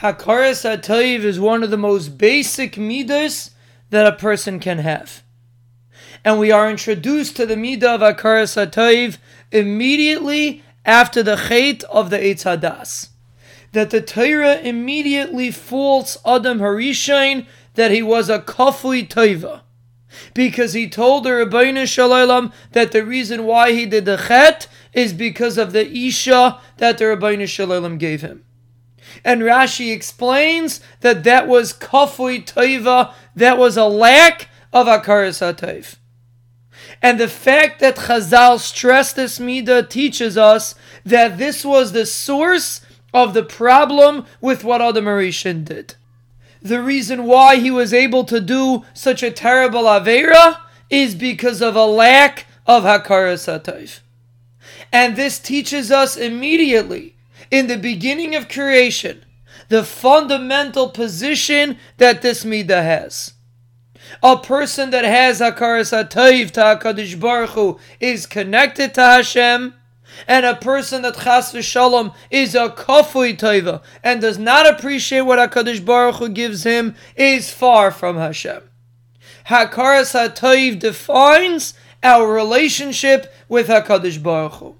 Hakaras HaToiv is one of the most basic midas that a person can have. And we are introduced to the midah of Hakaras HaToiv immediately after the chait of the Eitz Hadas. That the Torah immediately faults Adam Harishain that he was a kafui toiva. Because he told the Ribbono Shel Olam that the reason why he did the chet is because of the Isha that the Ribbono Shel Olam gave him. And Rashi explains that that was kafui toiva, that was a lack of akaras hatayv. And the fact that Chazal stressed this midah teaches us that this was the source of the problem with what Adam did. The reason why he was able to do such a terrible Avera is because of a lack of Hakaras Hatayv. And this teaches us immediately, in the beginning of creation, the fundamental position that this midah has. A person that has Hakaras HaTayv to HaKadosh Baruch Hu is connected to Hashem, and a person that Chas v'Shalom is a Kafui Taiva and does not appreciate what HaKadosh Baruch Hu gives him is far from Hashem. Hakaras HaTayv defines our relationship with HaKadosh Baruch Hu.